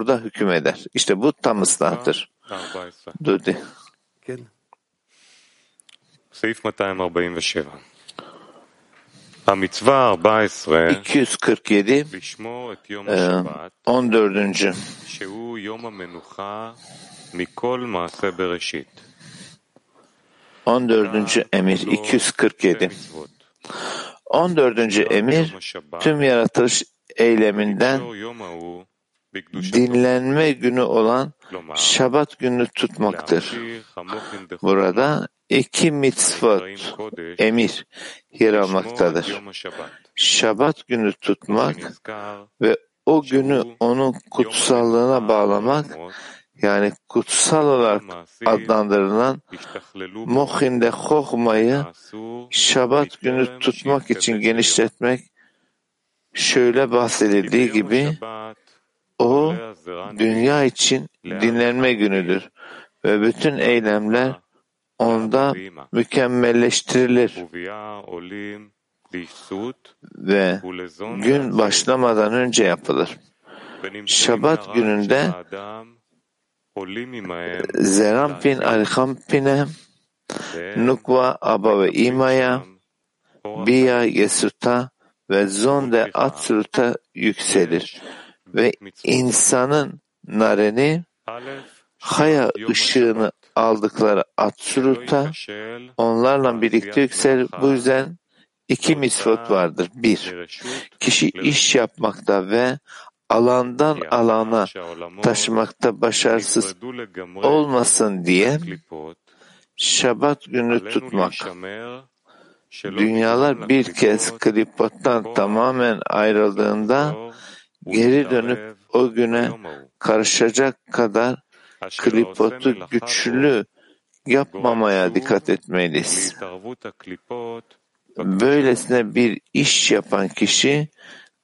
burada hükmeder. İşte bu tam ıslahtır. Dudi. סעיף 247 המצווה 14 247 לשמור את יום e, השבת 14. שהוא יום המנוחה מכל מעשה בראשית. 14. emir 247. 14. emir tüm yaratılış eyleminden יום ההוא בקדושתו, dinlenme günü olan Şabat günü tutmaktır. Burada iki mitzvot, emir yer almaktadır. Şabat günü tutmak ve o günü onun kutsallığına bağlamak yani kutsal olarak adlandırılan Mohin'de Hohma'yı Şabat günü tutmak için genişletmek şöyle bahsedildiği gibi o dünya için dinlenme günüdür ve bütün eylemler onda mükemmelleştirilir. Ve gün başlamadan önce yapılır. Şabat gününde Zerampin Alhampine, Nukva Aba ve İma'ya, Biya Yesut'a ve Zonde Atsurut'a yükselir ve insanın nareni Haya ışığını aldıkları Atsurut'a onlarla birlikte yükselir. Bu yüzden iki misvot vardır. Bir, kişi iş yapmakta ve alandan alana taşımakta başarısız olmasın diye Şabat günü tutmak. Dünyalar bir kez klipottan tamamen ayrıldığında geri dönüp o güne karışacak kadar klipotu güçlü yapmamaya dikkat etmeliyiz. Böylesine bir iş yapan kişi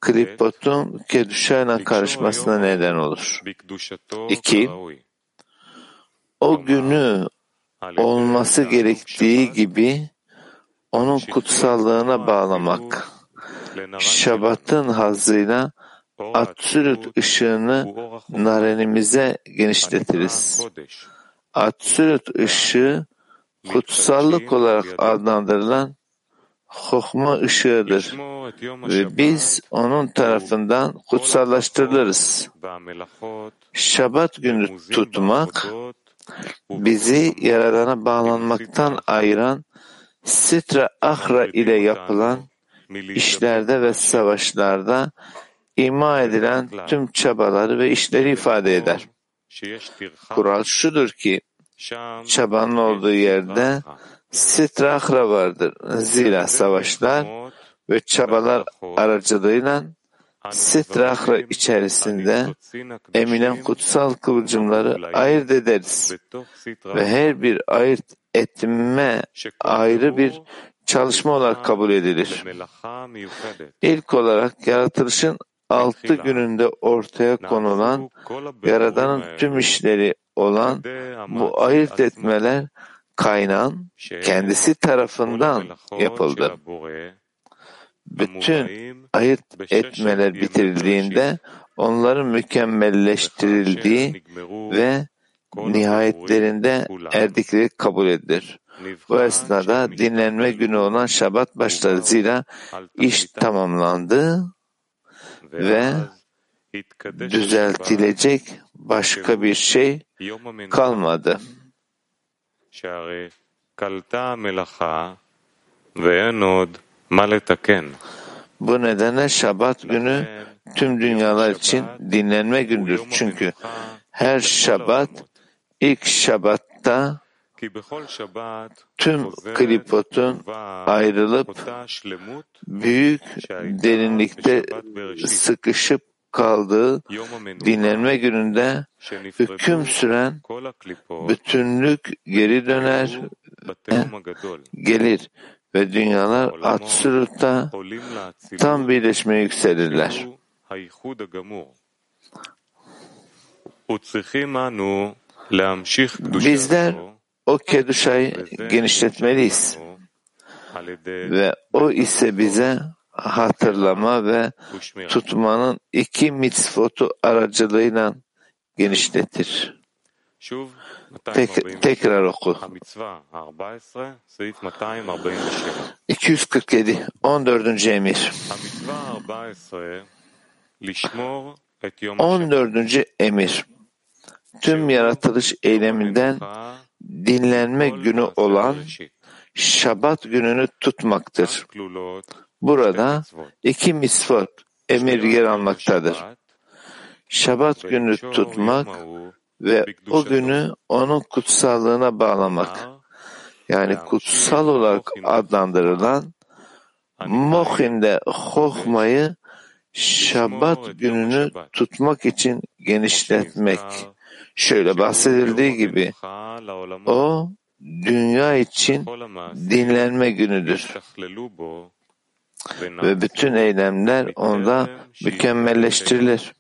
klipotun keduşayla karışmasına neden olur. İki, o günü olması gerektiği gibi onun kutsallığına bağlamak. Şabat'ın hazıyla Atsürüt ışığını narenimize genişletiriz. Atsürüt ışığı kutsallık olarak adlandırılan hokma ışığıdır ve biz onun tarafından kutsallaştırılırız. Şabat günü tutmak bizi Yaradan'a bağlanmaktan ayıran Sitra Ahra ile yapılan işlerde ve savaşlarda ima edilen tüm çabaları ve işleri ifade eder. Kural şudur ki çabanın olduğu yerde Sitra Ahra vardır. Zira savaşlar ve çabalar aracılığıyla Sitra Ahra içerisinde eminen kutsal kıvılcımları ayırt ederiz. Ve her bir ayırt etme ayrı bir çalışma olarak kabul edilir. İlk olarak yaratılışın altı gününde ortaya konulan Yaradan'ın tüm işleri olan bu ayırt etmeler kaynağın kendisi tarafından yapıldı. Bütün ayırt etmeler bitirildiğinde onların mükemmelleştirildiği ve nihayetlerinde erdikleri kabul edilir. Bu esnada dinlenme günü olan Şabat başlar. Zira iş tamamlandı ve düzeltilecek başka bir şey kalmadı. Bu nedenle Şabat günü tüm dünyalar için dinlenme gündür. Çünkü her Şabat ilk Şabat'ta tüm klipotun ayrılıp büyük derinlikte sıkışıp kaldığı dinlenme gününde hüküm süren bütünlük geri döner gelir ve dünyalar Atsurut'ta tam birleşmeye yükselirler. Bizler o Keduşa'yı genişletmeliyiz. Ve o ise bize hatırlama ve tutmanın iki mitzvotu aracılığıyla genişletir. Tek, tekrar oku. 247, 14. emir. 14. emir. Tüm yaratılış eyleminden dinlenme günü olan Şabat gününü tutmaktır. Burada iki misvot emir yer almaktadır. Şabat günü tutmak ve o günü onun kutsallığına bağlamak. Yani kutsal olarak adlandırılan Mohin'de Hohma'yı Şabat gününü tutmak için genişletmek Şöyle bahsedildiği gibi o dünya için dinlenme günüdür. ve bütün eylemler onda mükemmelleştirilir.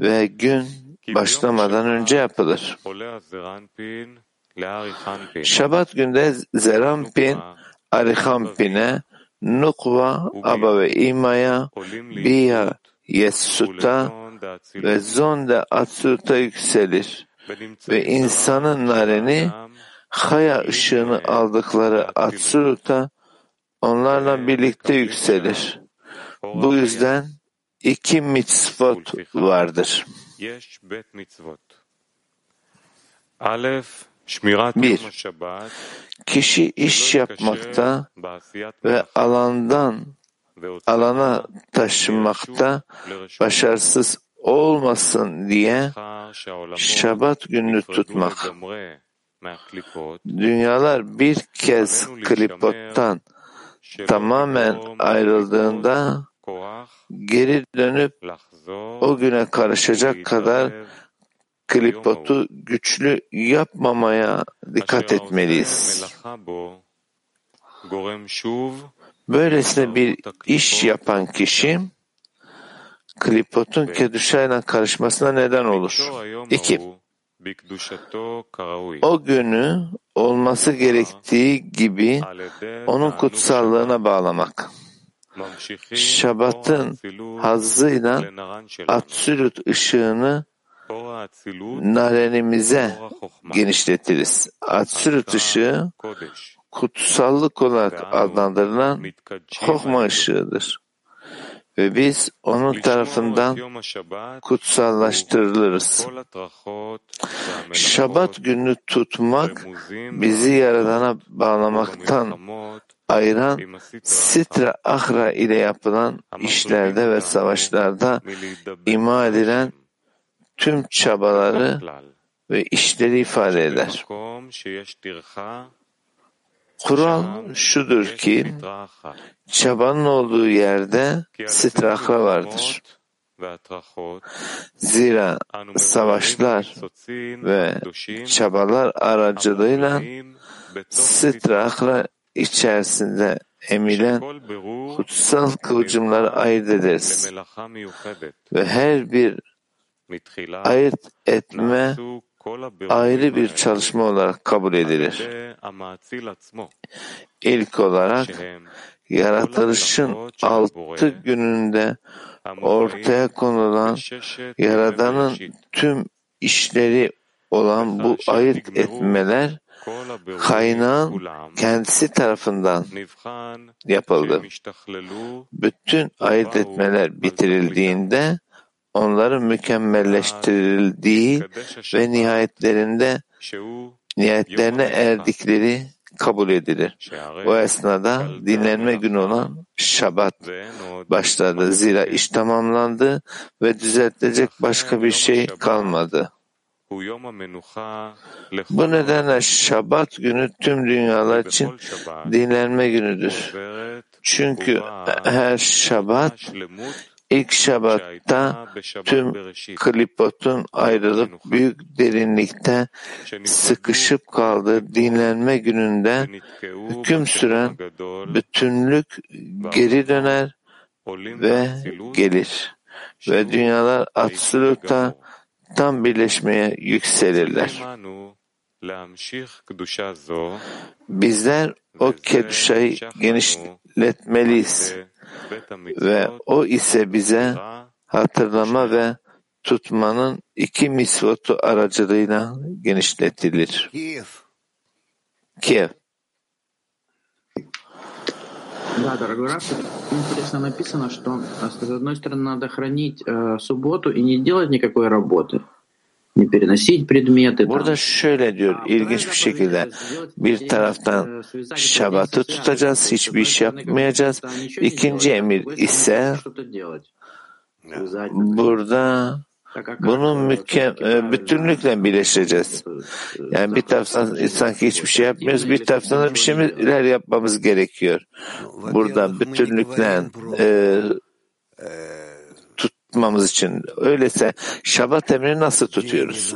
Ve gün başlamadan önce yapılır. Şabat günde Zerampin, Arihampin'e, Nukva, Aba ve İma'ya, Biya, Yesut'a ve zonda atsuta yükselir. Ve insanın nareni haya ışığını aldıkları atsuta onlarla birlikte yükselir. Bu yüzden iki mitzvot vardır. Bir, kişi iş yapmakta ve alandan alana taşınmakta başarısız olmasın diye Şabat gününü tutmak. Dünyalar bir kez klipottan tamamen ayrıldığında geri dönüp o güne karışacak kadar klipotu güçlü yapmamaya dikkat etmeliyiz. Böylesine bir iş yapan kişi klipotun keduşayla karışmasına neden olur. İki, o günü olması gerektiği gibi onun kutsallığına bağlamak. Şabat'ın hazzıyla Atsilut ışığını narenimize genişletiriz. Atsilut ışığı kutsallık olarak adlandırılan Hohma ışığıdır ve biz onun tarafından kutsallaştırılırız. Şabat gününü tutmak bizi Yaradan'a bağlamaktan ayıran sitra ahra ile yapılan işlerde ve savaşlarda ima edilen tüm çabaları ve işleri ifade eder. Kural şudur ki çabanın olduğu yerde sitrahva vardır. Zira savaşlar ve çabalar aracılığıyla sitrahla içerisinde emilen kutsal kıvılcımları ayırt ederiz. Ve her bir ayırt etme ayrı bir çalışma olarak kabul edilir. İlk olarak yaratılışın altı gününde ortaya konulan Yaradan'ın tüm işleri olan bu ayırt etmeler kaynağın kendisi tarafından yapıldı. Bütün ayırt etmeler bitirildiğinde onların mükemmelleştirildiği ve nihayetlerinde niyetlerine erdikleri kabul edilir. O esnada dinlenme günü olan Şabat başladı. Zira iş tamamlandı ve düzeltilecek başka bir şey kalmadı. Bu nedenle Şabat günü tüm dünyalar için dinlenme günüdür. Çünkü her Şabat ilk Şabat'ta tüm klipotun ayrılıp büyük derinlikte sıkışıp kaldığı dinlenme gününde hüküm süren bütünlük geri döner ve gelir. Ve dünyalar absoluta tam birleşmeye yükselirler. Bizler o keduşayı genişletmeliyiz. ve o ise bize hatırlama ve tutmanın iki misvotu aracılığıyla genişletilir. Kiev. Да, дорогой Раф, интересно написано, что с одной стороны надо хранить э, субботу и не делать никакой работы, Burada şöyle diyor ilginç bir şekilde bir taraftan Şabat'ı tutacağız, hiçbir iş yapmayacağız. İkinci emir ise burada bunu mükem- e, bütünlükle birleştireceğiz. Yani bir taraftan sanki hiçbir şey yapmıyoruz, bir taraftan da bir şeyler yapmamız gerekiyor. Burada bütünlükle e, tutmamız için. Öyleyse Şabat emrini nasıl tutuyoruz?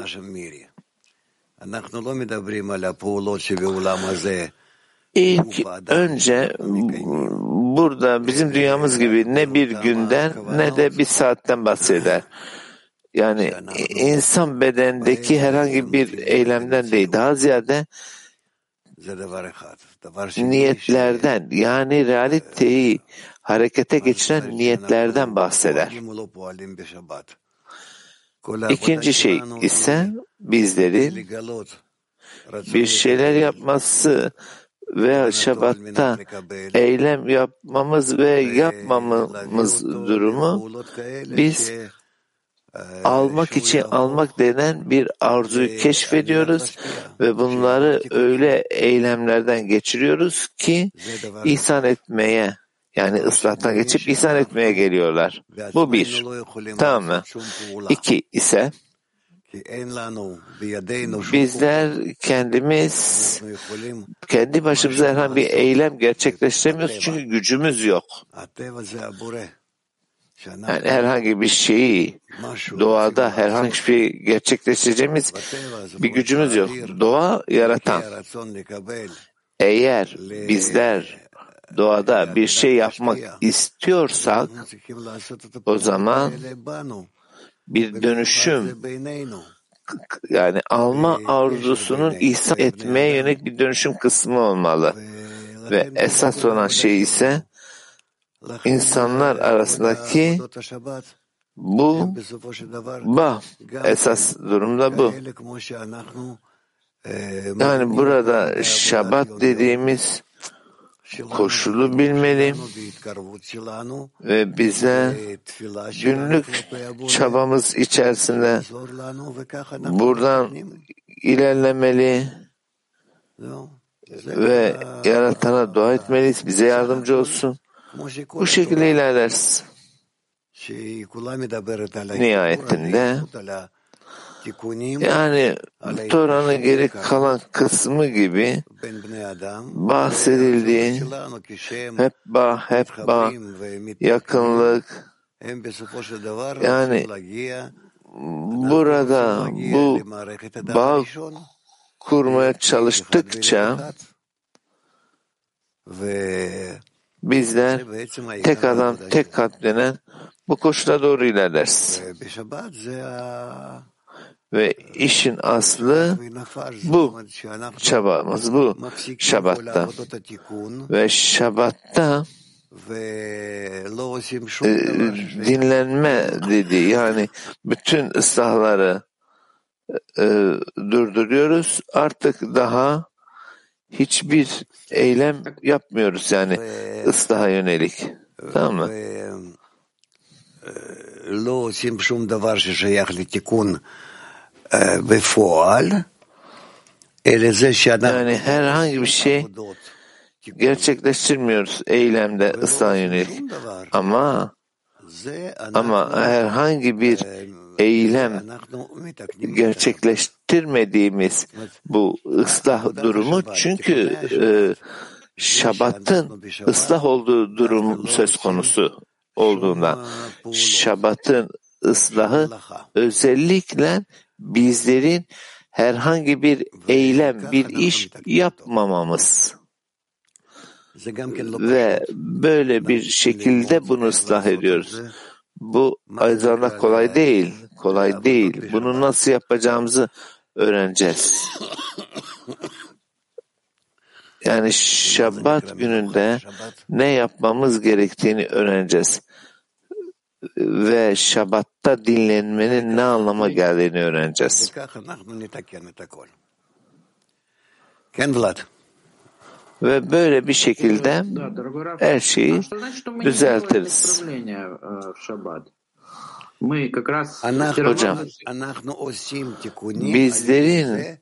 İlk önce burada bizim dünyamız gibi ne bir günden ne de bir saatten bahseder. Yani insan bedendeki herhangi bir eylemden değil. Daha ziyade niyetlerden yani realiteyi harekete geçiren niyetlerden bahseder. İkinci şey ise bizlerin bir şeyler yapması ve Şabat'ta eylem yapmamız ve yapmamamız durumu biz almak için almak denen bir arzuyu keşfediyoruz ve bunları öyle eylemlerden geçiriyoruz ki ihsan etmeye yani ıslahtan geçip ihsan etmeye geliyorlar. Bu bir. Tamam mı? İki ise bizler kendimiz kendi başımıza herhangi bir eylem gerçekleştiremiyoruz çünkü gücümüz yok. Yani herhangi bir şeyi doğada herhangi bir şey gerçekleştireceğimiz bir gücümüz yok. Doğa yaratan. Eğer bizler doğada bir şey yapmak istiyorsak o zaman bir dönüşüm yani alma arzusunun ihsan etmeye yönelik bir dönüşüm kısmı olmalı. Ve esas olan şey ise insanlar arasındaki bu bah esas durumda bu. Yani burada şabat dediğimiz koşulu bilmeli ve bize günlük çabamız içerisinde buradan ilerlemeli ve yaratana dua etmeliyiz. Bize yardımcı olsun. Bu şekilde ilerleriz. Nihayetinde yani Tora'nın geri kalan kısmı gibi bahsedildiği hep bağ, hep bağ, yakınlık, yani burada bu bağ kurmaya çalıştıkça bizler tek adam, tek kalp denen bu koşula doğru ilerleriz. Ve işin aslı bu çabamız bu Şabat'ta. Ve Şabat'ta e, dinlenme dedi yani bütün ıslahları e, durduruyoruz. Artık daha hiçbir eylem yapmıyoruz yani ıslaha yönelik. Tamam mı? לא עושים שום דבר ששייך לתיקון yani herhangi bir şey gerçekleştirmiyoruz eylemde ıslah yönelik. Ama ama herhangi bir eylem gerçekleştirmediğimiz bu ıslah durumu çünkü e, Şabat'ın ıslah olduğu durum söz konusu olduğundan Şabat'ın ıslahı özellikle bizlerin herhangi bir eylem, bir iş yapmamamız ve böyle bir şekilde bunu ıslah ediyoruz. Bu aynı zamanda kolay değil, kolay değil. Bunu nasıl yapacağımızı öğreneceğiz. Yani Şabat gününde ne yapmamız gerektiğini öğreneceğiz ve Şabat'ta dinlenmenin ne anlama geldiğini öğreneceğiz. Ken Vlad. Ve böyle bir şekilde her şeyi düzeltiriz. Hocam, bizlerin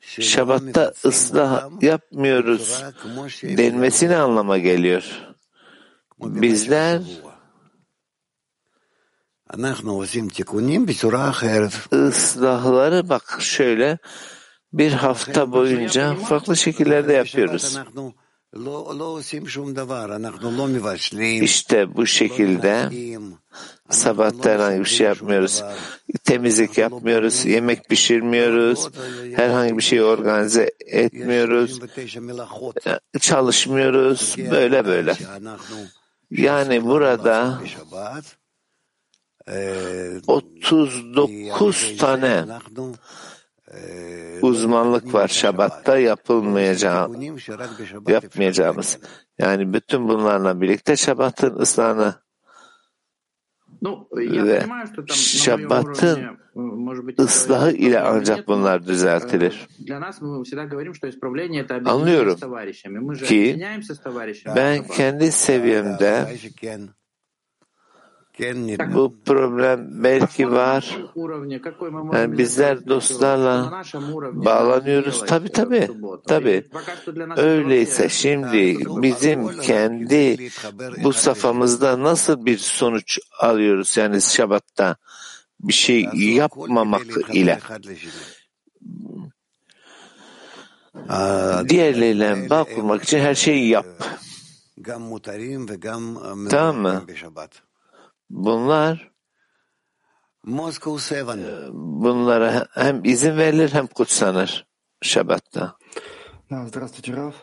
Şabat'ta ıslah yapmıyoruz denmesini anlama geliyor. Bizler ıslahları bak şöyle bir hafta boyunca farklı şekillerde yapıyoruz. İşte bu şekilde sabahta herhangi bir şey yapmıyoruz. Temizlik yapmıyoruz, yemek pişirmiyoruz, herhangi bir şey organize etmiyoruz, çalışmıyoruz, böyle böyle. Yani burada 39 tane uzmanlık var Şabat'ta yapılmayacağım, yapmayacağımız. Yani bütün bunlarla birlikte Şabat'ın ıslahını ve Şabat'ın ıslahı ile ancak bunlar düzeltilir. Anlıyorum ki ben kendi seviyemde bu problem belki var. Yani bizler dostlarla bağlanıyoruz. Tabi tabi tabi. Öyleyse şimdi bizim kendi bu safhamızda nasıl bir sonuç alıyoruz yani Şabat'ta bir şey yapmamak ile diğerleriyle bağ kurmak için her şeyi yap. Tamam mı? Bunlar bunlara hem izin verilir hem kutsanır Şabat'ta. Здравствуйте, Раф.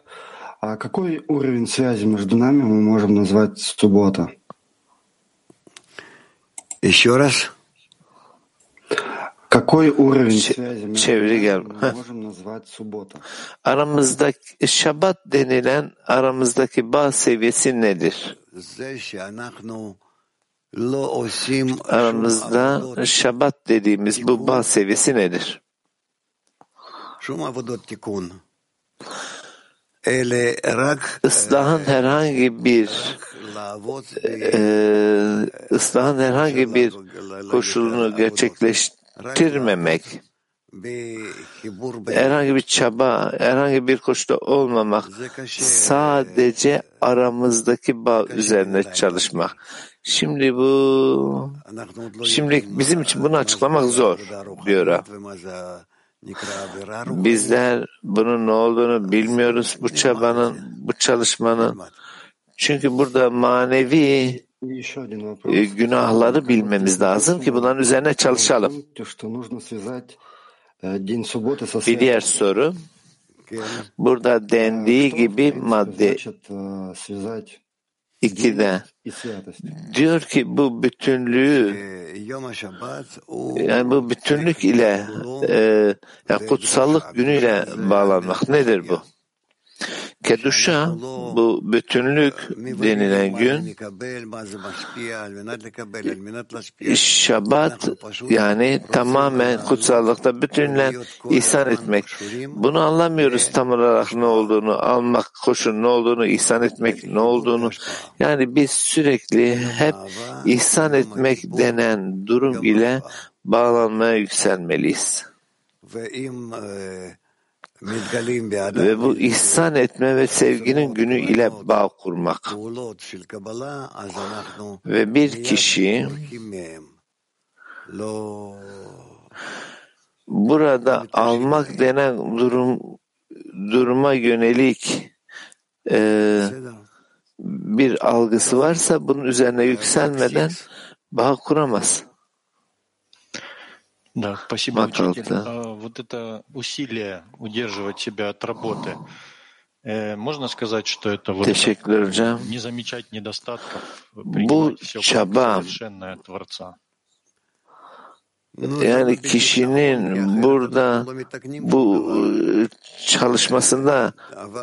А какой уровень связи между нами мы можем назвать суббота? Еще раз. Какой уровень связи мы можем назвать суббота? Aramızdaki Şabat denilen aramızdaki bağ seviyesi nedir? aramızda Şabat dediğimiz bu bağ seviyesi nedir? Islahın herhangi bir e, ıslahın herhangi bir koşulunu gerçekleştirmemek herhangi bir çaba, herhangi bir koşulda olmamak, sadece aramızdaki bağ üzerine çalışmak. Şimdi bu, şimdi bizim için bunu açıklamak zor diyor Bizler bunun ne olduğunu bilmiyoruz bu çabanın, bu çalışmanın. Çünkü burada manevi e, günahları bilmemiz lazım ki bunların üzerine çalışalım. Bir diğer soru. Burada dendiği gibi madde 2'de diyor ki bu bütünlüğü yani bu bütünlük ile e, yani kutsallık günüyle bağlanmak nedir bu? Keduşa bu bütünlük denilen gün Şabat yani tamamen kutsallıkta bütünle ihsan etmek. Bunu anlamıyoruz tam olarak ne olduğunu, almak koşun ne olduğunu, ihsan etmek ne olduğunu. Yani biz sürekli hep ihsan etmek denen durum ile bağlanmaya yükselmeliyiz. Ve e, ve bu ihsan etme ve sevginin günü ile bağ kurmak. Ve bir kişi burada almak denen durum duruma yönelik e, bir algısı varsa bunun üzerine yükselmeden bağ kuramaz. Да, спасибо, Макал, учитель. да. А, Вот это усилие удерживать себя от работы, э, можно сказать, что это вот Teşekkürler hocam. не замечать недостатков, Bu принимать все как çaba совершенное Творца? Yani kişinin burada bu e, çalışmasında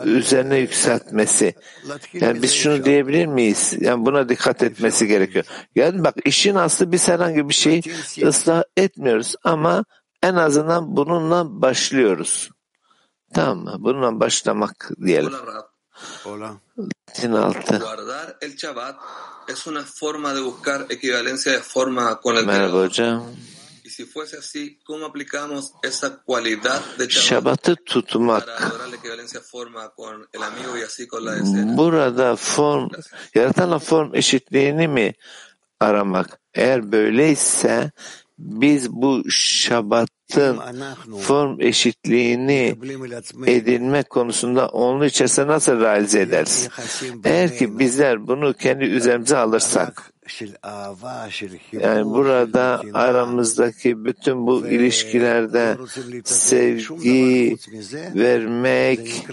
üzerine yükseltmesi. Yani biz şunu diyebilir miyiz? Yani buna dikkat etmesi gerekiyor. Yani bak işin aslı biz herhangi bir şey ıslah etmiyoruz ama en azından bununla başlıyoruz. Tamam mı? Bununla başlamak diyelim. Hola. Din altı. Guardar el Shabbat es una forma de buscar equivalencia de forma con el Merhaba hocam. Y si fuese así, ¿cómo aplicamos esa cualidad de Shabbat Şabatı tutmak. adorar la equivalencia de forma con el amigo y así con la escena? Burada form, yaratanla form eşitliğini mi aramak? Eğer böyleyse biz bu şabatın form eşitliğini edinme konusunda onun içerisinde nasıl realize ederiz? Eğer ki bizler bunu kendi üzerimize alırsak, yani burada aramızdaki bütün bu ilişkilerde sevgi vermek,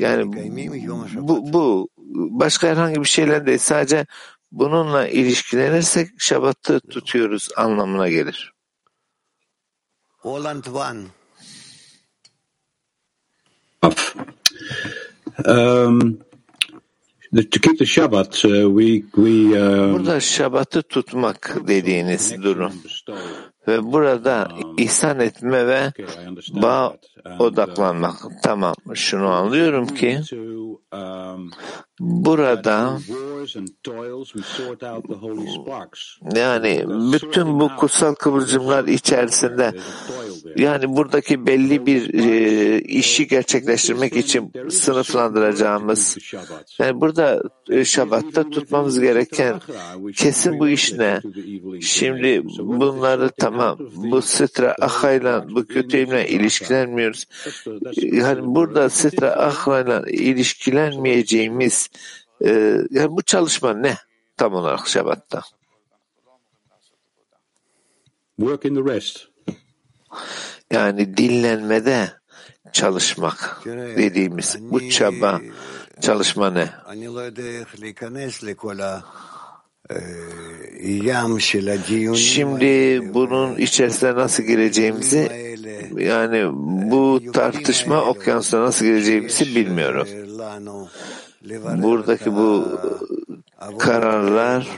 yani bu, bu başka herhangi bir şeyler değil. Sadece bununla ilişkilenirsek şabatı tutuyoruz anlamına gelir. Holland One. Um, Burada şabatı tutmak dediğiniz durum ve burada ihsan etme ve bağ. And, odaklanmak. Tamam, şunu anlıyorum ki um, burada wars and toils, we sort out the holy sparks. yani bütün bu kutsal kıvılcımlar içerisinde yani buradaki belli bir e, işi gerçekleştirmek için sınıflandıracağımız yani burada e, şabatta tutmamız gereken kesin bu iş ne? Şimdi bunları tamam bu sıtra ahayla bu kötü elimle ilişkilenmiyoruz. Yani burada sıtra ahayla ilişkilenmeyeceğimiz e, yani bu çalışma ne tam olarak Şabat'ta? Work in the rest. Yani dinlenmede çalışmak dediğimiz bu çaba çalışma ne? Şimdi bunun içerisine nasıl gireceğimizi yani bu tartışma okyanusuna nasıl gireceğimizi bilmiyorum buradaki bu e, kararlar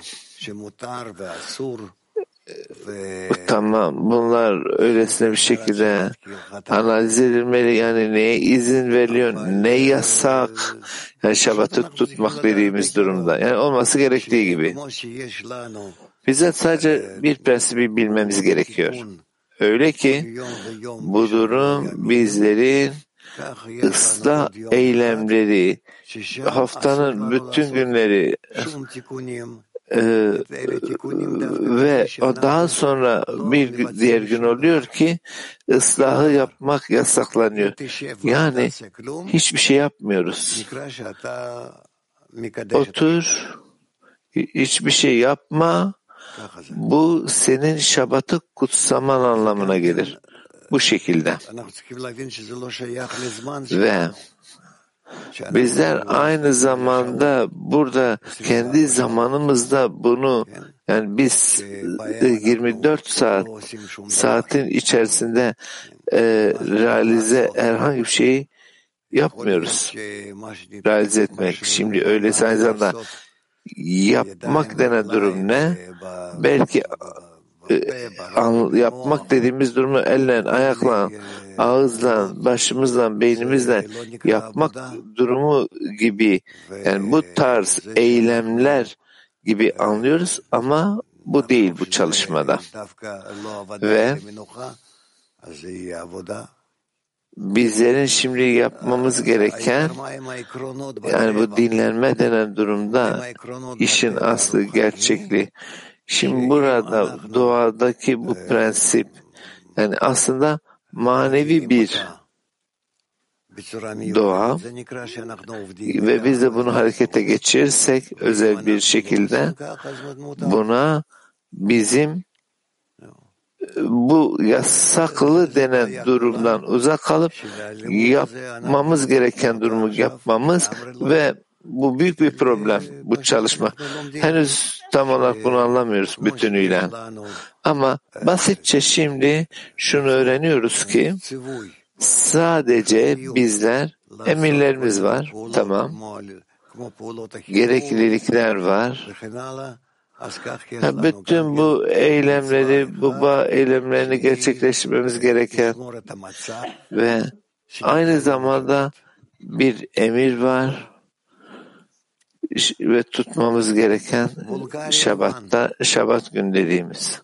e, tamam bunlar öylesine bir şekilde analiz edilmeli. Yani neye izin veriliyor ne yasak? Yani şabatı tutmak dediğimiz durumda. Yani olması gerektiği gibi. Bize sadece bir prensibi bilmemiz gerekiyor. Öyle ki bu durum bizlerin ıslah eylemleri haftanın bütün günleri e, ve o daha sonra bir diğer gün oluyor ki ıslahı yapmak yasaklanıyor. Yani hiçbir şey yapmıyoruz. Otur, hiçbir şey yapma. Bu senin şabatı kutsaman anlamına gelir. Bu şekilde. Ve Bizler aynı zamanda burada kendi zamanımızda bunu yani biz 24 e, saat saatin içerisinde e, realize herhangi bir şeyi yapmıyoruz. Realize etmek. Şimdi öyle aynı zamanda yapmak denen durum ne? Belki yapmak dediğimiz durumu elle, ayakla, ağızla, başımızla, beynimizle yapmak durumu gibi yani bu tarz eylemler gibi anlıyoruz ama bu değil bu çalışmada. Ve bizlerin şimdi yapmamız gereken yani bu dinlenme denen durumda işin aslı gerçekliği. Şimdi burada doğadaki bu prensip yani aslında manevi bir doğa ve biz de bunu harekete geçirirsek özel bir şekilde buna bizim bu yasaklı denen durumdan uzak kalıp yapmamız gereken durumu yapmamız ve bu büyük bir problem bu çalışma. Henüz tam olarak bunu anlamıyoruz bütünüyle. Ama basitçe şimdi şunu öğreniyoruz ki sadece bizler emirlerimiz var. Tamam. Gereklilikler var. Bütün bu eylemleri, bu bağ eylemlerini gerçekleştirmemiz gereken ve aynı zamanda bir emir var ve tutmamız gereken Şabat'ta, Şabat gün dediğimiz.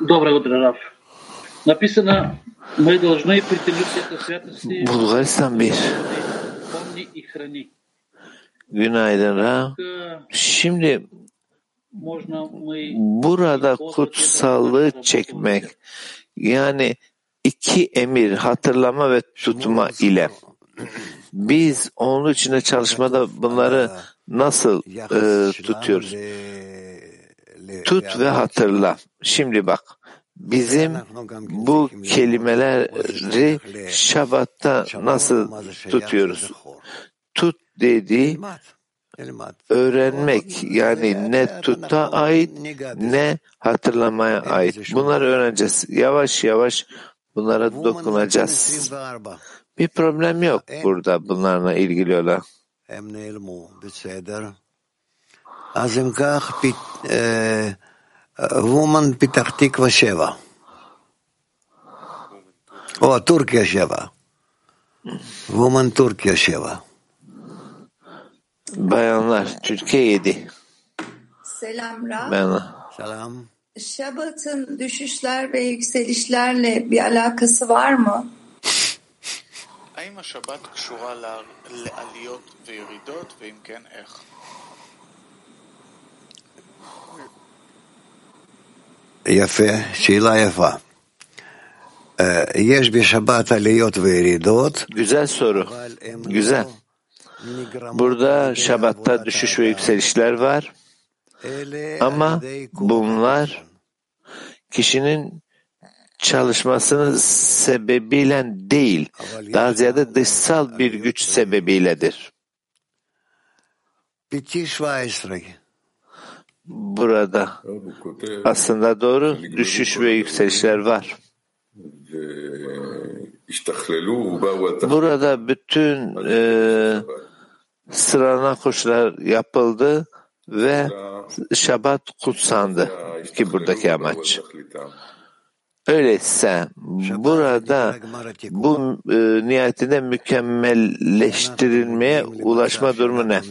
Доброе утро, Раф. Написано, мы должны притянуть это святости, Bulgaristan bir. помни и храни. Günaydın Ra. Э, Şimdi Можно мы burada kutsallığı çekmek yani iki emir hatırlama ve tutma ile biz onun içinde çalışmada bunları nasıl e, tutuyoruz? Tut ve hatırla. Şimdi bak bizim bu kelimeleri Şabat'ta nasıl tutuyoruz? Tut dediği öğrenmek yani ne tuta ait ne hatırlamaya ait. Bunları öğreneceğiz. Yavaş yavaş Bunlara dokunacağız. Bir problem yok burada bunlarla ilgili olan. Şey e, woman Pitah Tikva şey Sheva. O Türkiye şey Sheva. Woman Türkiye Sheva. Bayanlar Türkiye 7. Selam Rab. Bayanlar. Selam. Şabat'ın düşüşler ve yükselişlerle bir alakası var mı? האם השבת קשורה ל- לעליות וירידות, ואם כן, איך? יפה, שאלה יפה. אה, יש בשבת עליות וירידות, Güzel soru. אבל הן Güzel. לא נגרמות Burada על ידי Şabat'ta עבודת düşüş ve האדם, yükselişler var. אלה Ama על ידי כוח bunlar הרצון. kişinin çalışmasının sebebiyle değil, daha ziyade dışsal bir güç sebebiyledir. Burada aslında doğru düşüş ve yükselişler var. Burada bütün e, sıralama koşular yapıldı ve Şabat kutsandı ki buradaki amaç. Öyleyse burada bu e, nihayetinde mükemmelleştirilmeye ulaşma durumu ne?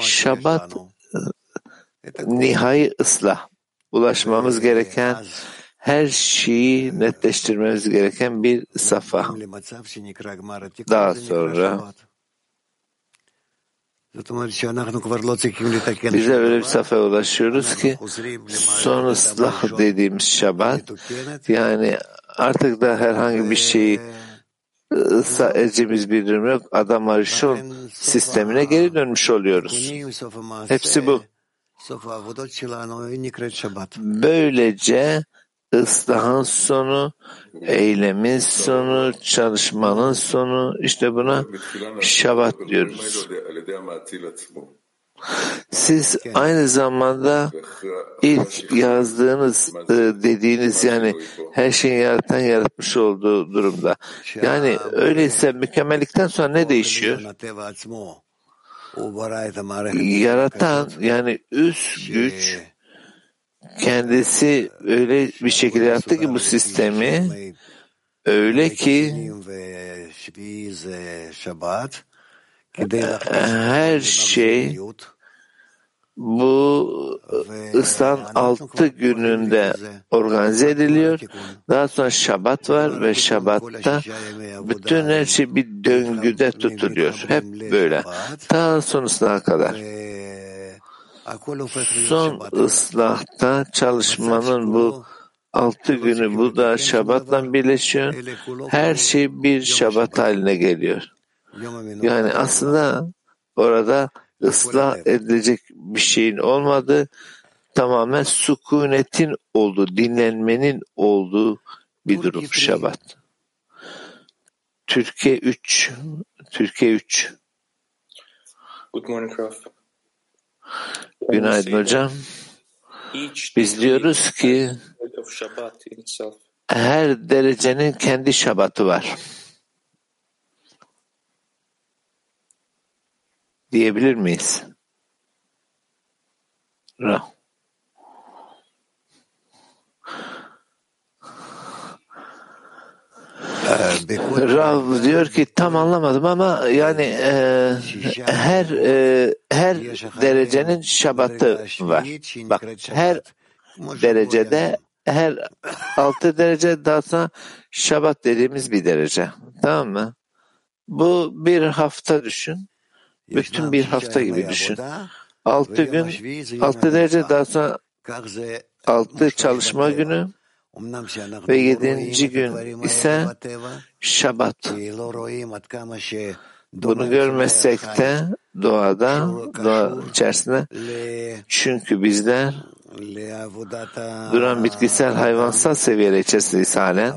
Şabat nihai ıslah. Ulaşmamız gereken her şeyi netleştirmemiz gereken bir safa. Daha sonra bize öyle bir safhaya ulaşıyoruz ki son ıslah dediğimiz şabat yani artık da herhangi bir şeyi ıslah edeceğimiz bir durum yok. Adam arışon sistemine geri dönmüş oluyoruz. Hepsi bu. Böylece ıslahın sonu, eylemin sonu, çalışmanın sonu, işte buna şabat diyoruz. Siz aynı zamanda ilk yazdığınız e, dediğiniz yani her şeyi yaratan yaratmış olduğu durumda. Yani öyleyse mükemmellikten sonra ne değişiyor? Yaratan yani üst güç kendisi öyle bir şekilde yarattı ki bu sistemi öyle ki her şey bu ıslan altı gününde organize ediliyor. Daha sonra şabat var ve şabatta bütün her şey bir döngüde tutuluyor. Hep böyle. Ta sonrasına kadar. Son ıslahta çalışmanın bu altı günü bu da şabatla birleşiyor. Her şey bir şabat haline geliyor. Yani aslında orada ıslah edilecek bir şeyin olmadığı tamamen sükunetin olduğu, dinlenmenin olduğu bir durum şabat. Türkiye 3. Türkiye 3. Good morning, Raf. Günaydın hocam. Biz diyoruz ki her derecenin kendi şabatı var. Diyebilir miyiz? Ra. Rav diyor ki tam anlamadım ama yani e, her e, her derecenin şabatı var. Bak her derecede her altı derece daha sonra şabat dediğimiz bir derece. Tamam mı? Bu bir hafta düşün. Bütün bir hafta gibi düşün. Altı gün, altı derece daha sonra altı çalışma günü ve yedinci gün ise şabat. Bunu görmesek de doğada, doğa içerisinde çünkü bizler duran bitkisel hayvansal seviyeler içerisindeyiz halen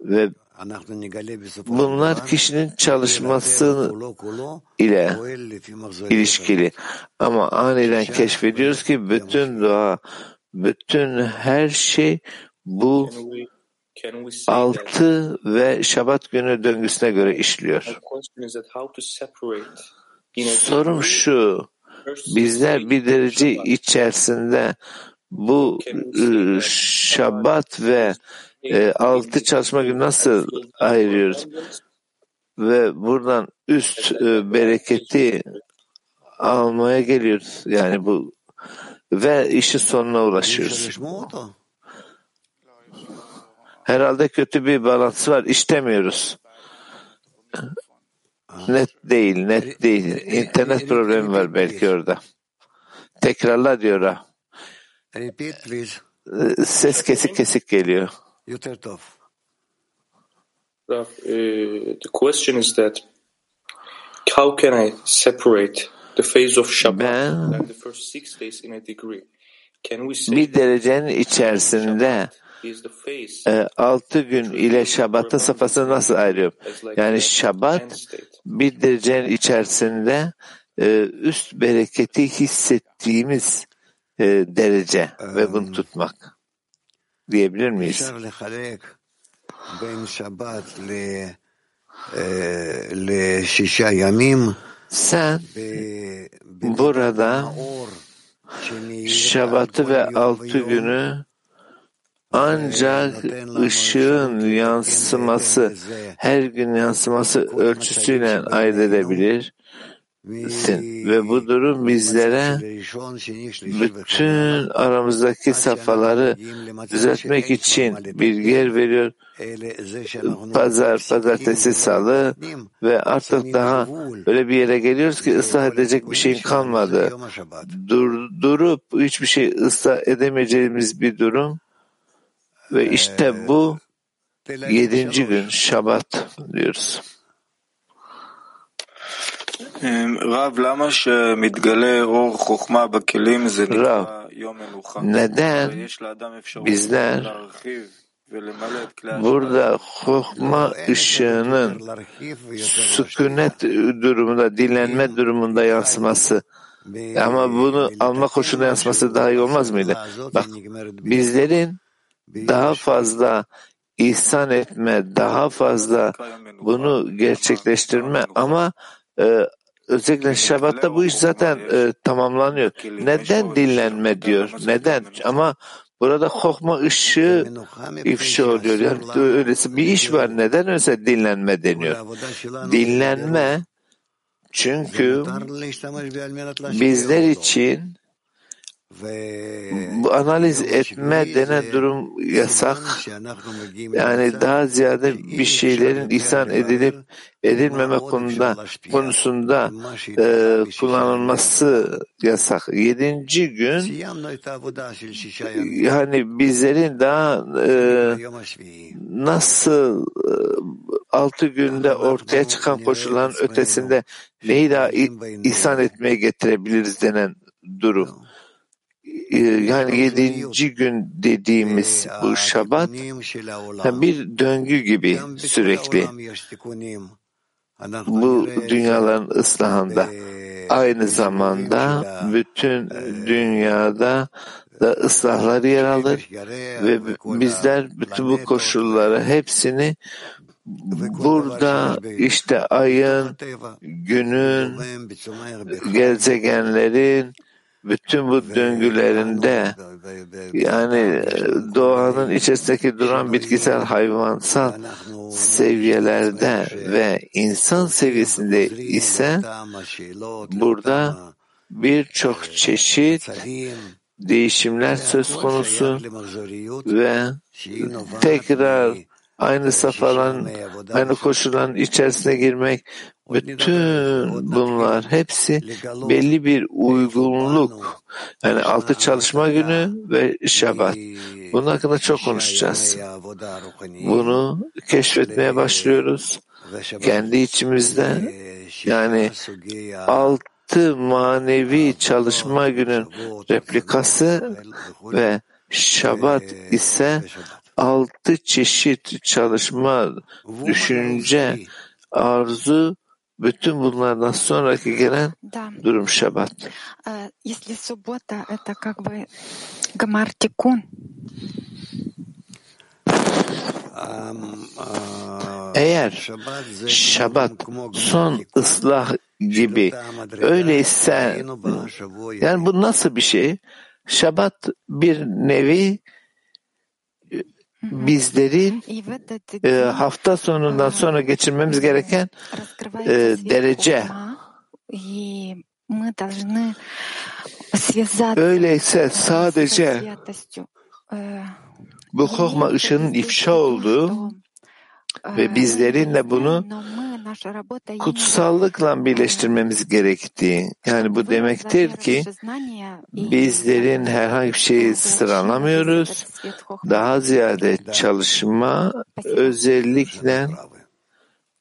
ve bunlar kişinin çalışması ile ilişkili. Ama aniden keşfediyoruz ki bütün doğa, bütün her şey bu altı ve şabat günü döngüsüne göre işliyor. Sorum şu, bizler bir derece içerisinde bu e, şabat ve e, altı çalışma günü nasıl ayırıyoruz? Ve buradan üst e, bereketi almaya geliyoruz. Yani bu ve işin sonuna ulaşıyoruz. Herhalde kötü bir bağlantısı var. İştemiyoruz. Net değil, net değil. İnternet problemi var belki orada. Tekrarla diyor ha. Ee, ses kesik kesik geliyor. Uh, the question is that how can I separate the phase of Shabbat Ben and the first six days in a degree? Can we say bir derecenin içerisinde e, altı gün ile şabatın safhasını nasıl ayırıyorum? as like Yani şabat bir derecenin içerisinde e, üst bereketi hissettiğimiz e, derece ve bunu tutmak diyebilir miyiz? Sen burada Şabat'ı ve altı günü ancak ışığın yansıması, her gün yansıması ölçüsüyle ayırt edebilir. Ve bu durum bizlere bütün aramızdaki safhaları düzeltmek için bilgiler veriyor. Pazar, pazartesi, salı ve artık daha öyle bir yere geliyoruz ki ıslah edecek bir şeyin kalmadı. Dur, durup hiçbir şey ıslah edemeyeceğimiz bir durum ve işte bu yedinci gün Şabat diyoruz. Rab, neden bizler Burada hukma ışığının sükunet durumunda, dinlenme durumunda yansıması ama bunu alma koşulunda yansıması daha iyi olmaz mıydı? Bak bizlerin daha fazla ihsan etme, daha fazla bunu gerçekleştirme ama e, özellikle Şabat'ta bu iş zaten e, tamamlanıyor. Neden dinlenme diyor? Neden? Ama burada hokma ışığı ifşa oluyor. Yani öylesi bir iş var. Neden öyleyse dinlenme deniyor? Dinlenme çünkü bizler için bu analiz etme denen durum yasak. Yani daha ziyade bir şeylerin ihsan edilip edilmeme konuda konusunda e, kullanılması yasak. Yedinci gün yani bizlerin daha e, nasıl e, altı günde ortaya çıkan koşulların ötesinde neyi daha ihsan etmeye getirebiliriz denen durum yani yedinci gün dediğimiz bu şabat bir döngü gibi sürekli. bu dünyaların ıslahında aynı zamanda bütün dünyada da ıslahlar yer alır ve bizler bütün bu koşulları hepsini burada işte ayın, günün, gezegenlerin bütün bu döngülerinde yani doğanın içerisindeki duran bitkisel hayvansal seviyelerde ve insan seviyesinde ise burada birçok çeşit değişimler söz konusu ve tekrar aynı safhaların, aynı koşulların içerisine girmek, bütün bunlar hepsi belli bir uygunluk. Yani altı çalışma günü ve şabat. Bunun hakkında çok konuşacağız. Bunu keşfetmeye başlıyoruz. Kendi içimizde yani altı manevi çalışma günün replikası ve şabat ise altı çeşit çalışma, düşünce, arzu, bütün bunlardan sonraki gelen durum şabat. Если суббота — это как бы гамар тикун, Eğer şabat son ıslah gibi öyleyse yani bu nasıl bir şey? Şabat bir nevi bizlerin e, hafta sonundan sonra geçirmemiz gereken e, derece. Öyleyse sadece bu hokma ışığının ifşa olduğu ve bizlerin de bunu kutsallıkla birleştirmemiz gerektiği. Yani bu demektir ki bizlerin herhangi bir şeyi sıralamıyoruz. Daha ziyade çalışma özellikle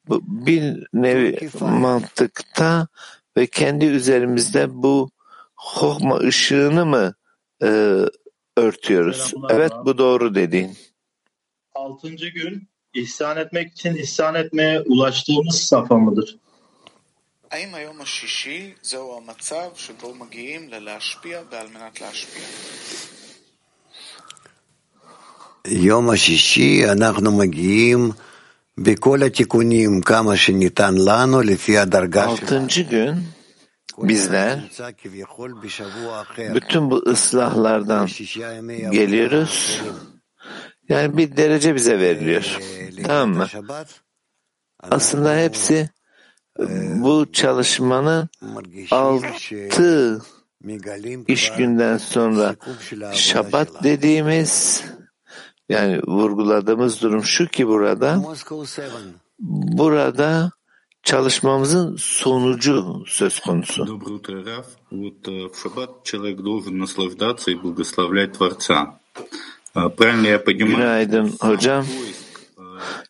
bu bir nevi mantıkta ve kendi üzerimizde bu hokma ışığını mı e, örtüyoruz? Evet bu doğru dediğin. Altıncı gün ihsan etmek için ihsan etmeye ulaştığımız safa mıdır? האם היום השישי זהו המצב שבו מגיעים ללהשפיע ועל מנת להשפיע? יום השישי אנחנו מגיעים בכל התיקונים כמה שניתן לנו לפי הדרגה Altıncı gün bizler bütün bu ıslahlardan geliyoruz. Yani bir derece bize veriliyor. Tamam mı? Aslında hepsi bu çalışmanın altı iş günden sonra şabat dediğimiz yani vurguladığımız durum şu ki burada burada çalışmamızın sonucu söz konusu. Ee, Günaydın hocam.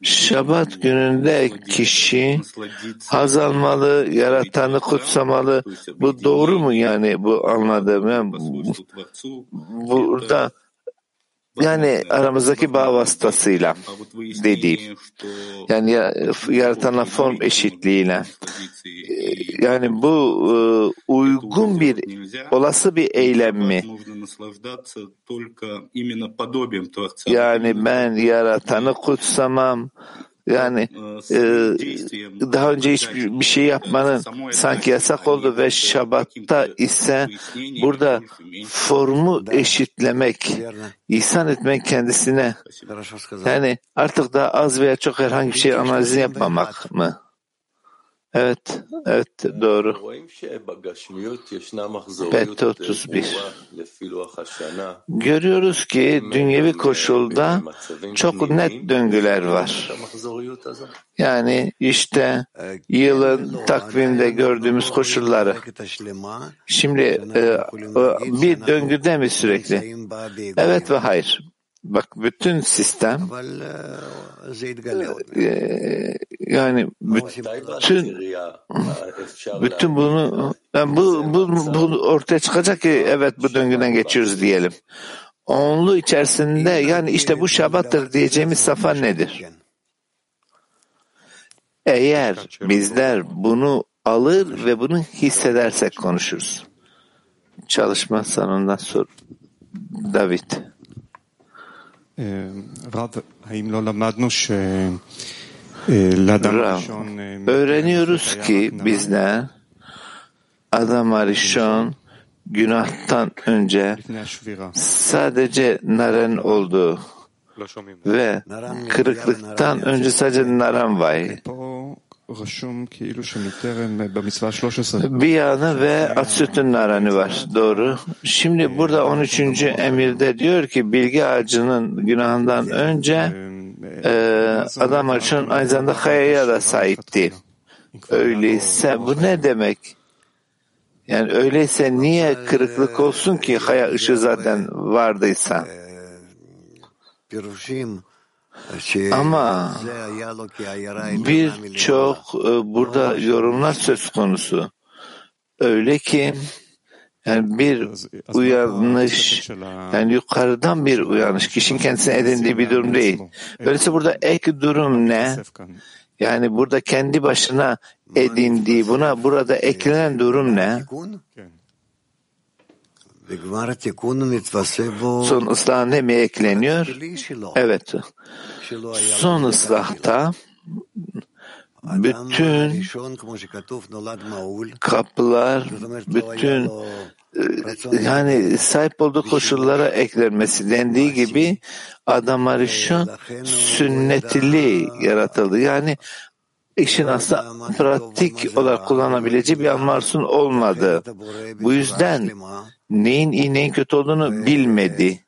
Şabat gününde kişi hazalmalı yaratanı kutsamalı. Bu doğru mu yani bu anladığım? Yani burada yani aramızdaki bağ vasıtasıyla dediğim. Yani yaratana form eşitliğiyle. Yani bu uygun bir olası bir eylem mi? Yani ben yaratanı kutsamam. Yani e, daha önce hiçbir bir şey yapmanın sanki yasak oldu ve Şabat'ta ise burada formu eşitlemek, ihsan etmek kendisine. Yani artık daha az veya çok herhangi bir şey analizini yapmamak mı? Evet, evet doğru. Bet 31. Görüyoruz ki dünyevi koşulda çok net döngüler var. Yani işte yılın takvimde gördüğümüz koşulları. Şimdi bir döngüde mi sürekli? Evet ve hayır. Bak bütün sistem e, yani bütün bütün bunu yani bu, bu, bu ortaya çıkacak ki evet bu döngüden geçiyoruz diyelim. Onlu içerisinde yani işte bu şabattır diyeceğimiz safa nedir? Eğer bizler bunu alır ve bunu hissedersek konuşuruz. Çalışma sonundan sor. David. Rav, öğreniyoruz ki bizden adam arishon günahtan önce sadece naren oldu. Ve kırıklıktan önce sadece naran vay. Bir yana ve at sütünün aranı var. Doğru. Şimdi burada 13. emirde diyor ki bilgi ağacının günahından önce e, e adam açın aynı zamanda hayaya da sahipti. Öyleyse bu ne demek? Yani öyleyse niye kırıklık olsun ki haya ışığı zaten vardıysa? Ee, ama birçok e, burada yorumlar söz konusu. Öyle ki yani bir uyanış, yani yukarıdan bir uyanış, kişinin kendisine edindiği bir durum değil. Öyleyse burada ek durum ne? Yani burada kendi başına edindiği, buna burada eklenen durum ne? Son ıslah ne mi ekleniyor? Evet. Son ıslahta bütün kapılar, bütün yani sahip olduğu koşullara eklenmesi dendiği gibi adam arışın sünnetli yaratıldı. Yani işin aslında pratik olarak kullanabileceği bir anmarsun olmadı. Bu yüzden neyin iyi neyin kötü olduğunu bilmedi.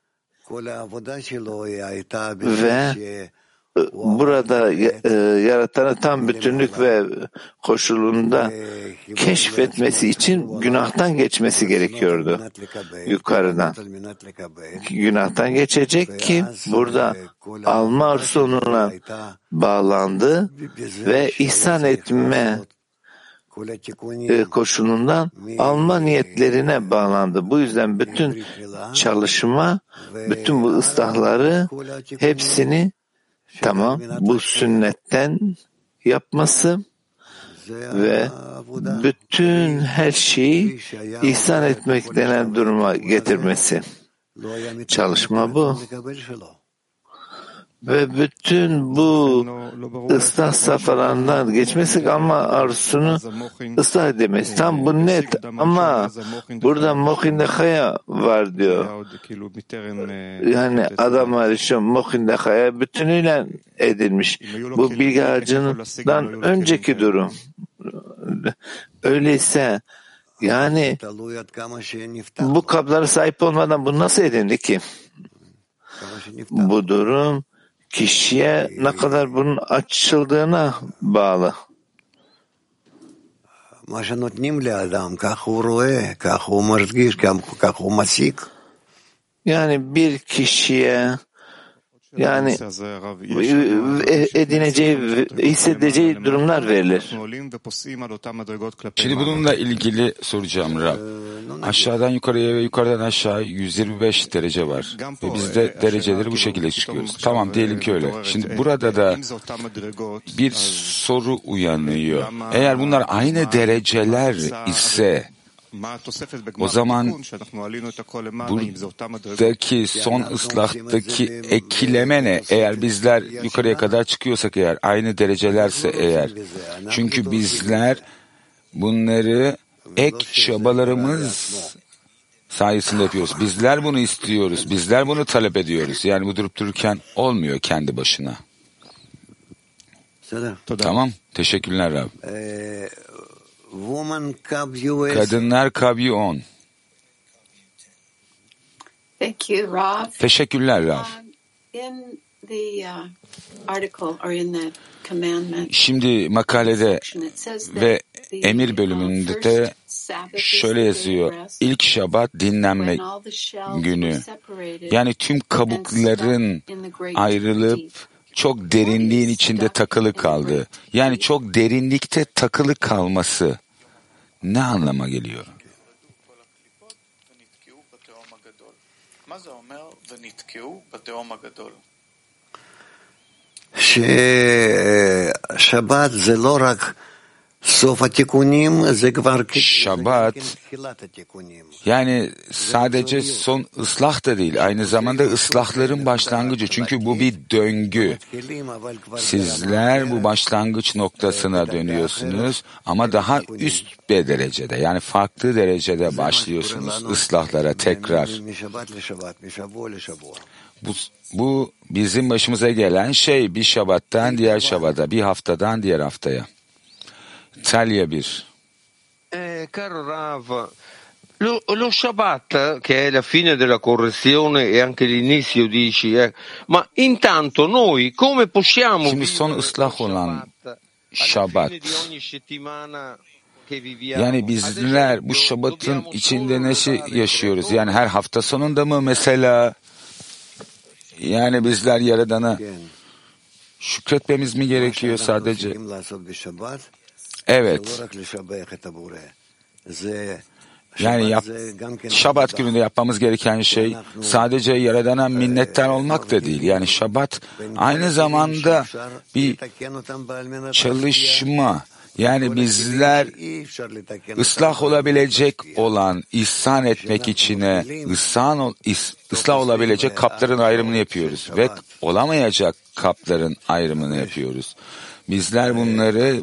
Ve burada e, yaratanı tam bütünlük ve koşulunda keşfetmesi için günahtan geçmesi gerekiyordu yukarıdan. Günahtan geçecek ki burada alma arzusuna bağlandı ve ihsan etme koşulundan alma niyetlerine bağlandı. Bu yüzden bütün çalışma, bütün bu ıslahları hepsini tamam bu sünnetten yapması ve bütün her şeyi ihsan etmek denen duruma getirmesi. Çalışma bu. Ve bütün bu ıslah safhalarından geçmesi ama arzusunu ıslah edemez. Tam bu net ama burada Mohin'de haya var diyor. Yani adam arışım Mohin'de haya bütünüyle edilmiş. Bu bilgi ağacından önceki durum. Öyleyse yani bu kaplara sahip olmadan bu nasıl edindi ki? Bu durum kişiye ne kadar bunun açıldığına bağlı. Yani bir kişiye yani edineceği, hissedeceği durumlar verilir. Şimdi bununla ilgili soracağım Rab. Aşağıdan yukarıya ve yukarıdan aşağı 125 derece var. Ve biz de dereceleri bu şekilde çıkıyoruz. Tamam diyelim ki öyle. Şimdi burada da bir soru uyanıyor. Eğer bunlar aynı dereceler ise o zaman buradaki son ıslahtaki ekleme ne? Eğer bizler yukarıya kadar çıkıyorsak eğer, aynı derecelerse eğer. Çünkü bizler bunları ek çabalarımız sayesinde yapıyoruz. Bizler bunu istiyoruz. Bizler bunu talep ediyoruz. Yani bu durup dururken olmuyor kendi başına. Tamam. Teşekkürler Rab. Kadınlar Kabyi 10. Thank you, Rav. Teşekkürler Rav. In the uh, article or in the commandment Şimdi makalede ve emir bölümünde de şöyle yazıyor. İlk şabat dinlenme günü. Yani tüm kabukların ayrılıp çok derinliğin içinde takılı kaldı. Yani çok derinlikte takılı kalması ne anlama geliyor? מה זה אומר ונתקעו בתהום הגדול? ששבת זה לא רק Şabat yani sadece son ıslah da değil aynı zamanda ıslahların başlangıcı çünkü bu bir döngü. Sizler bu başlangıç noktasına dönüyorsunuz ama daha üst bir derecede yani farklı derecede başlıyorsunuz ıslahlara tekrar. Bu, bu bizim başımıza gelen şey bir şabattan diğer şabata, bir haftadan diğer haftaya. Talya 1. Eh, caro Rav, lo, lo Shabbat, che è la fine della correzione e anche l'inizio, dici, eh, ma intanto noi come possiamo Şimdi son ıslah olan Şabat. Yani bizler bu Şabat'ın içinde nasıl yaşıyoruz? Yani her hafta sonunda mı mesela? Yani bizler Yaradan'a şükretmemiz mi gerekiyor sadece? Evet. Yani yap, Şabat gününde yapmamız gereken şey sadece Yaradan'a minnettar olmak da değil. Yani Şabat aynı zamanda bir çalışma. Yani bizler ıslah olabilecek olan, ihsan etmek içine ıslah, ıslah olabilecek kapların ayrımını yapıyoruz. Ve olamayacak kapların ayrımını yapıyoruz. Bizler bunları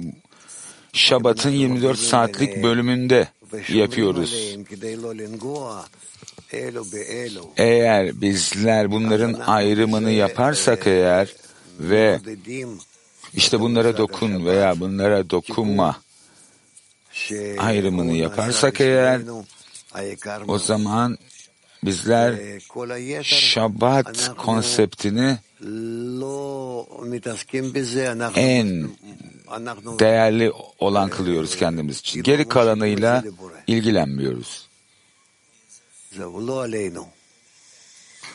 Şabat'ın 24 saatlik bölümünde yapıyoruz. Eğer bizler bunların ayrımını yaparsak eğer ve işte bunlara dokun veya bunlara dokunma ayrımını yaparsak eğer o zaman bizler Şabat konseptini en değerli olan kılıyoruz kendimiz için. Geri kalanıyla ilgilenmiyoruz.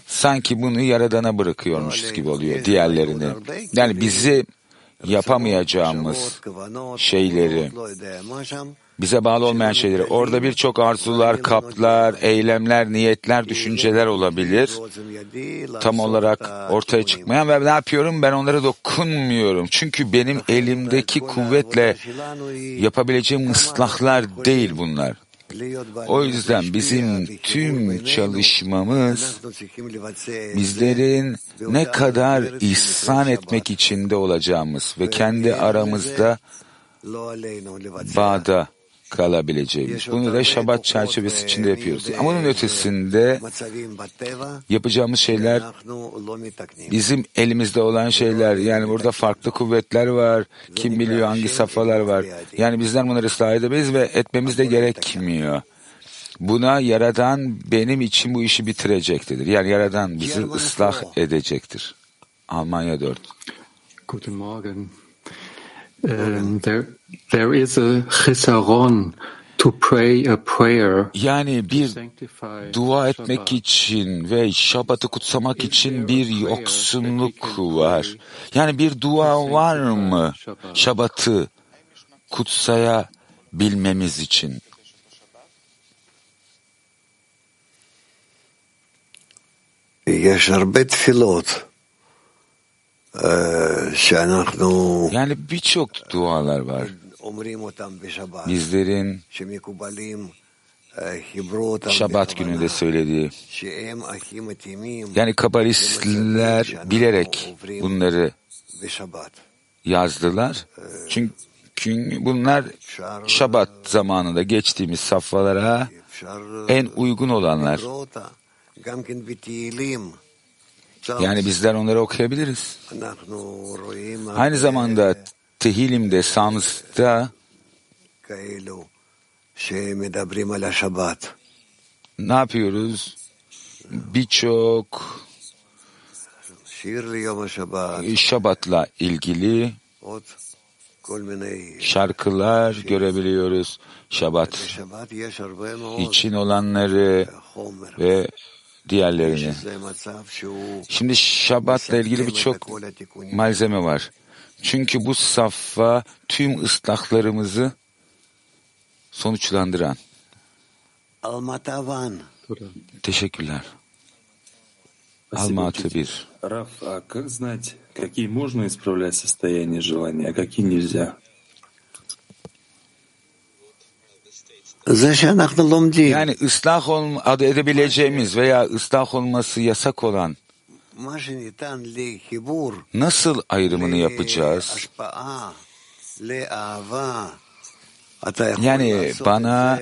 Sanki bunu Yaradan'a bırakıyormuşuz gibi oluyor diğerlerini. Yani bizi yapamayacağımız şeyleri, bize bağlı olmayan şeyleri, orada birçok arzular, kaplar, eylemler, niyetler, düşünceler olabilir. Tam olarak ortaya çıkmayan ve ne yapıyorum? Ben onlara dokunmuyorum. Çünkü benim elimdeki kuvvetle yapabileceğim ıslahlar değil bunlar. O yüzden bizim tüm çalışmamız bizlerin ne kadar ihsan etmek içinde olacağımız ve kendi aramızda bağda kalabileceğimiz. Bunu da Şabat çerçevesi içinde yapıyoruz. Ama bunun ötesinde yapacağımız şeyler bizim elimizde olan şeyler. Yani burada farklı kuvvetler var. Kim biliyor hangi safhalar var. Yani bizler bunları ıslah edemeyiz ve etmemiz de gerekmiyor. Buna Yaradan benim için bu işi bitirecektir. Yani Yaradan bizi ıslah edecektir. Almanya 4. Guten Morgen. Um, there, there is a chisaron to pray a prayer. Yani bir dua etmek için ve Şabat'ı kutsamak için bir yoksunluk var. Yani bir dua var mı Şabat'ı kutsaya bilmemiz için? Yaşar bet filot. Yani birçok dualar var. Bizlerin Şabat gününde söylediği. Yani kabalistler bilerek bunları yazdılar. Çünkü bunlar Şabat zamanında geçtiğimiz safhalara en uygun olanlar. Yani bizler onları okuyabiliriz. Aynı zamanda Tehilim'de, Sams'ta ne yapıyoruz? Birçok Şabat'la ilgili şarkılar görebiliyoruz. Şabat için olanları ve diğerlerini. Şimdi Şabat'la ilgili birçok malzeme var. Çünkü bu safha tüm ıslahlarımızı sonuçlandıran. Teşekkürler. Almatı bir. Раф, а как знать, какие можно исправлять состояние желания, а какие нельзя? Yani ıslah ol, adı edebileceğimiz veya ıslah olması yasak olan nasıl ayrımını yapacağız? Yani bana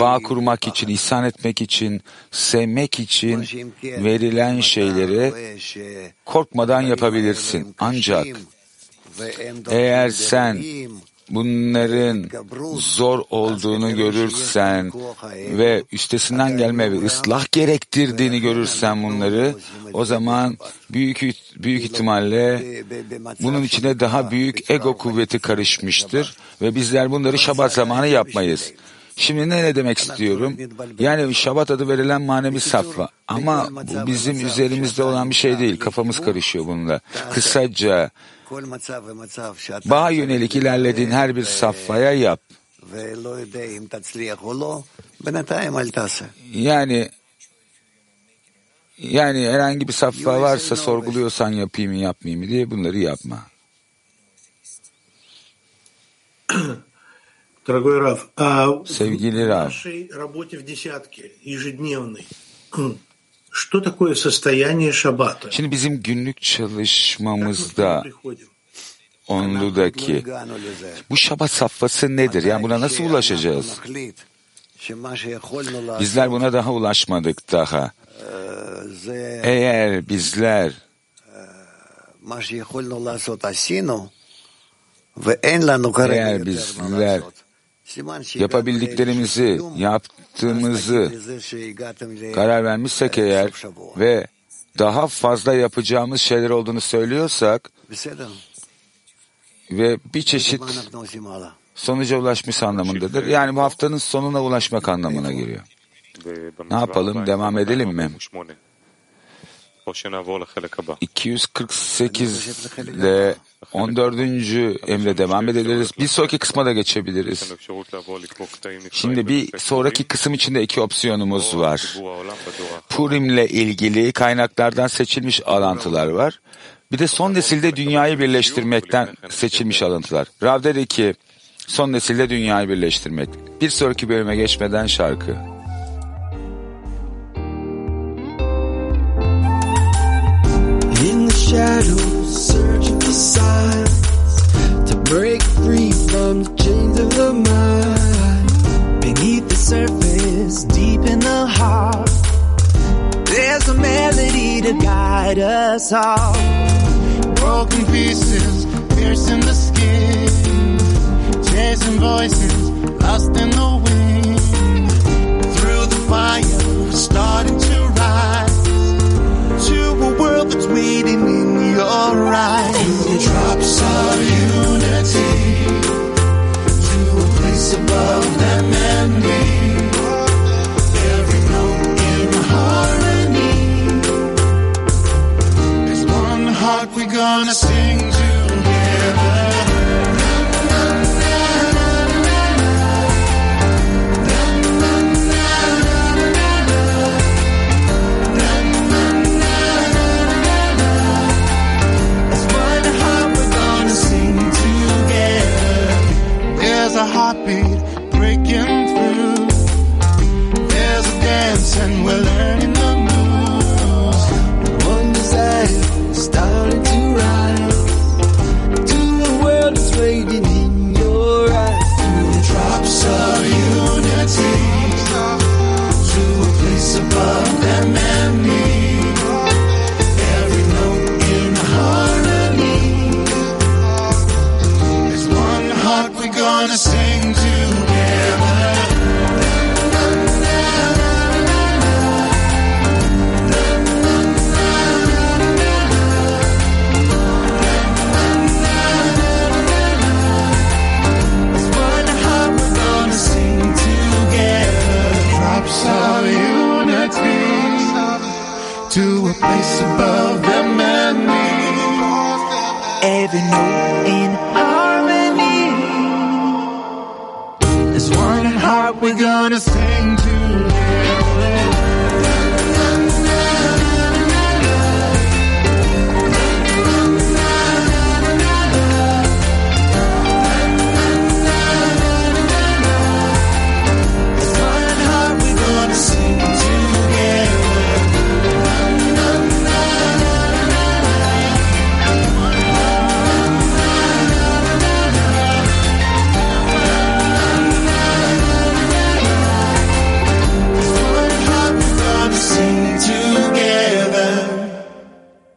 bağ kurmak için, ihsan etmek için, sevmek için verilen şeyleri korkmadan yapabilirsin. Ancak eğer sen bunların zor olduğunu görürsen ve üstesinden gelme ve ıslah gerektirdiğini görürsen bunları o zaman büyük büyük ihtimalle bunun içine daha büyük ego kuvveti karışmıştır ve bizler bunları şabat zamanı yapmayız. Şimdi ne, ne demek istiyorum? Yani Şabat adı verilen manevi safha. Ama bu bizim üzerimizde olan bir şey değil. Kafamız karışıyor bununla. Kısaca Bağa yönelik ilerlediğin her bir safhaya yap. Yani yani herhangi bir safha varsa sorguluyorsan yapayım mı yapmayayım mı diye bunları yapma. Sevgili Rav, что такое состояние шаббата? şimdi bizim günlük çalışmamızda Onlu'daki bu şabat safhası nedir? Yani buna nasıl ulaşacağız? Bizler buna daha ulaşmadık daha. Eğer bizler eğer bizler yapabildiklerimizi yaptığımızı karar vermişsek eğer ve daha fazla yapacağımız şeyler olduğunu söylüyorsak ve bir çeşit sonuca ulaşmış anlamındadır. Yani bu haftanın sonuna ulaşmak anlamına geliyor. Ne yapalım? Devam edelim mi? 248 ile 14. emre devam edebiliriz. Bir sonraki kısma da geçebiliriz. Şimdi bir sonraki kısım içinde iki opsiyonumuz var. Purim'le ilgili kaynaklardan seçilmiş alıntılar var. Bir de son nesilde dünyayı birleştirmekten seçilmiş alıntılar. Rav dedi ki son nesilde dünyayı birleştirmek. Bir sonraki bölüme geçmeden şarkı. Shadows, searching for signs to break free from the chains of the mind. Beneath the surface, deep in the heart, there's a melody to guide us all. Broken pieces, piercing the skin, chasing voices, lost in the wind. Through the fire, starting to waiting in your eyes. Through drops of unity, to a place above that man. We're gonna sing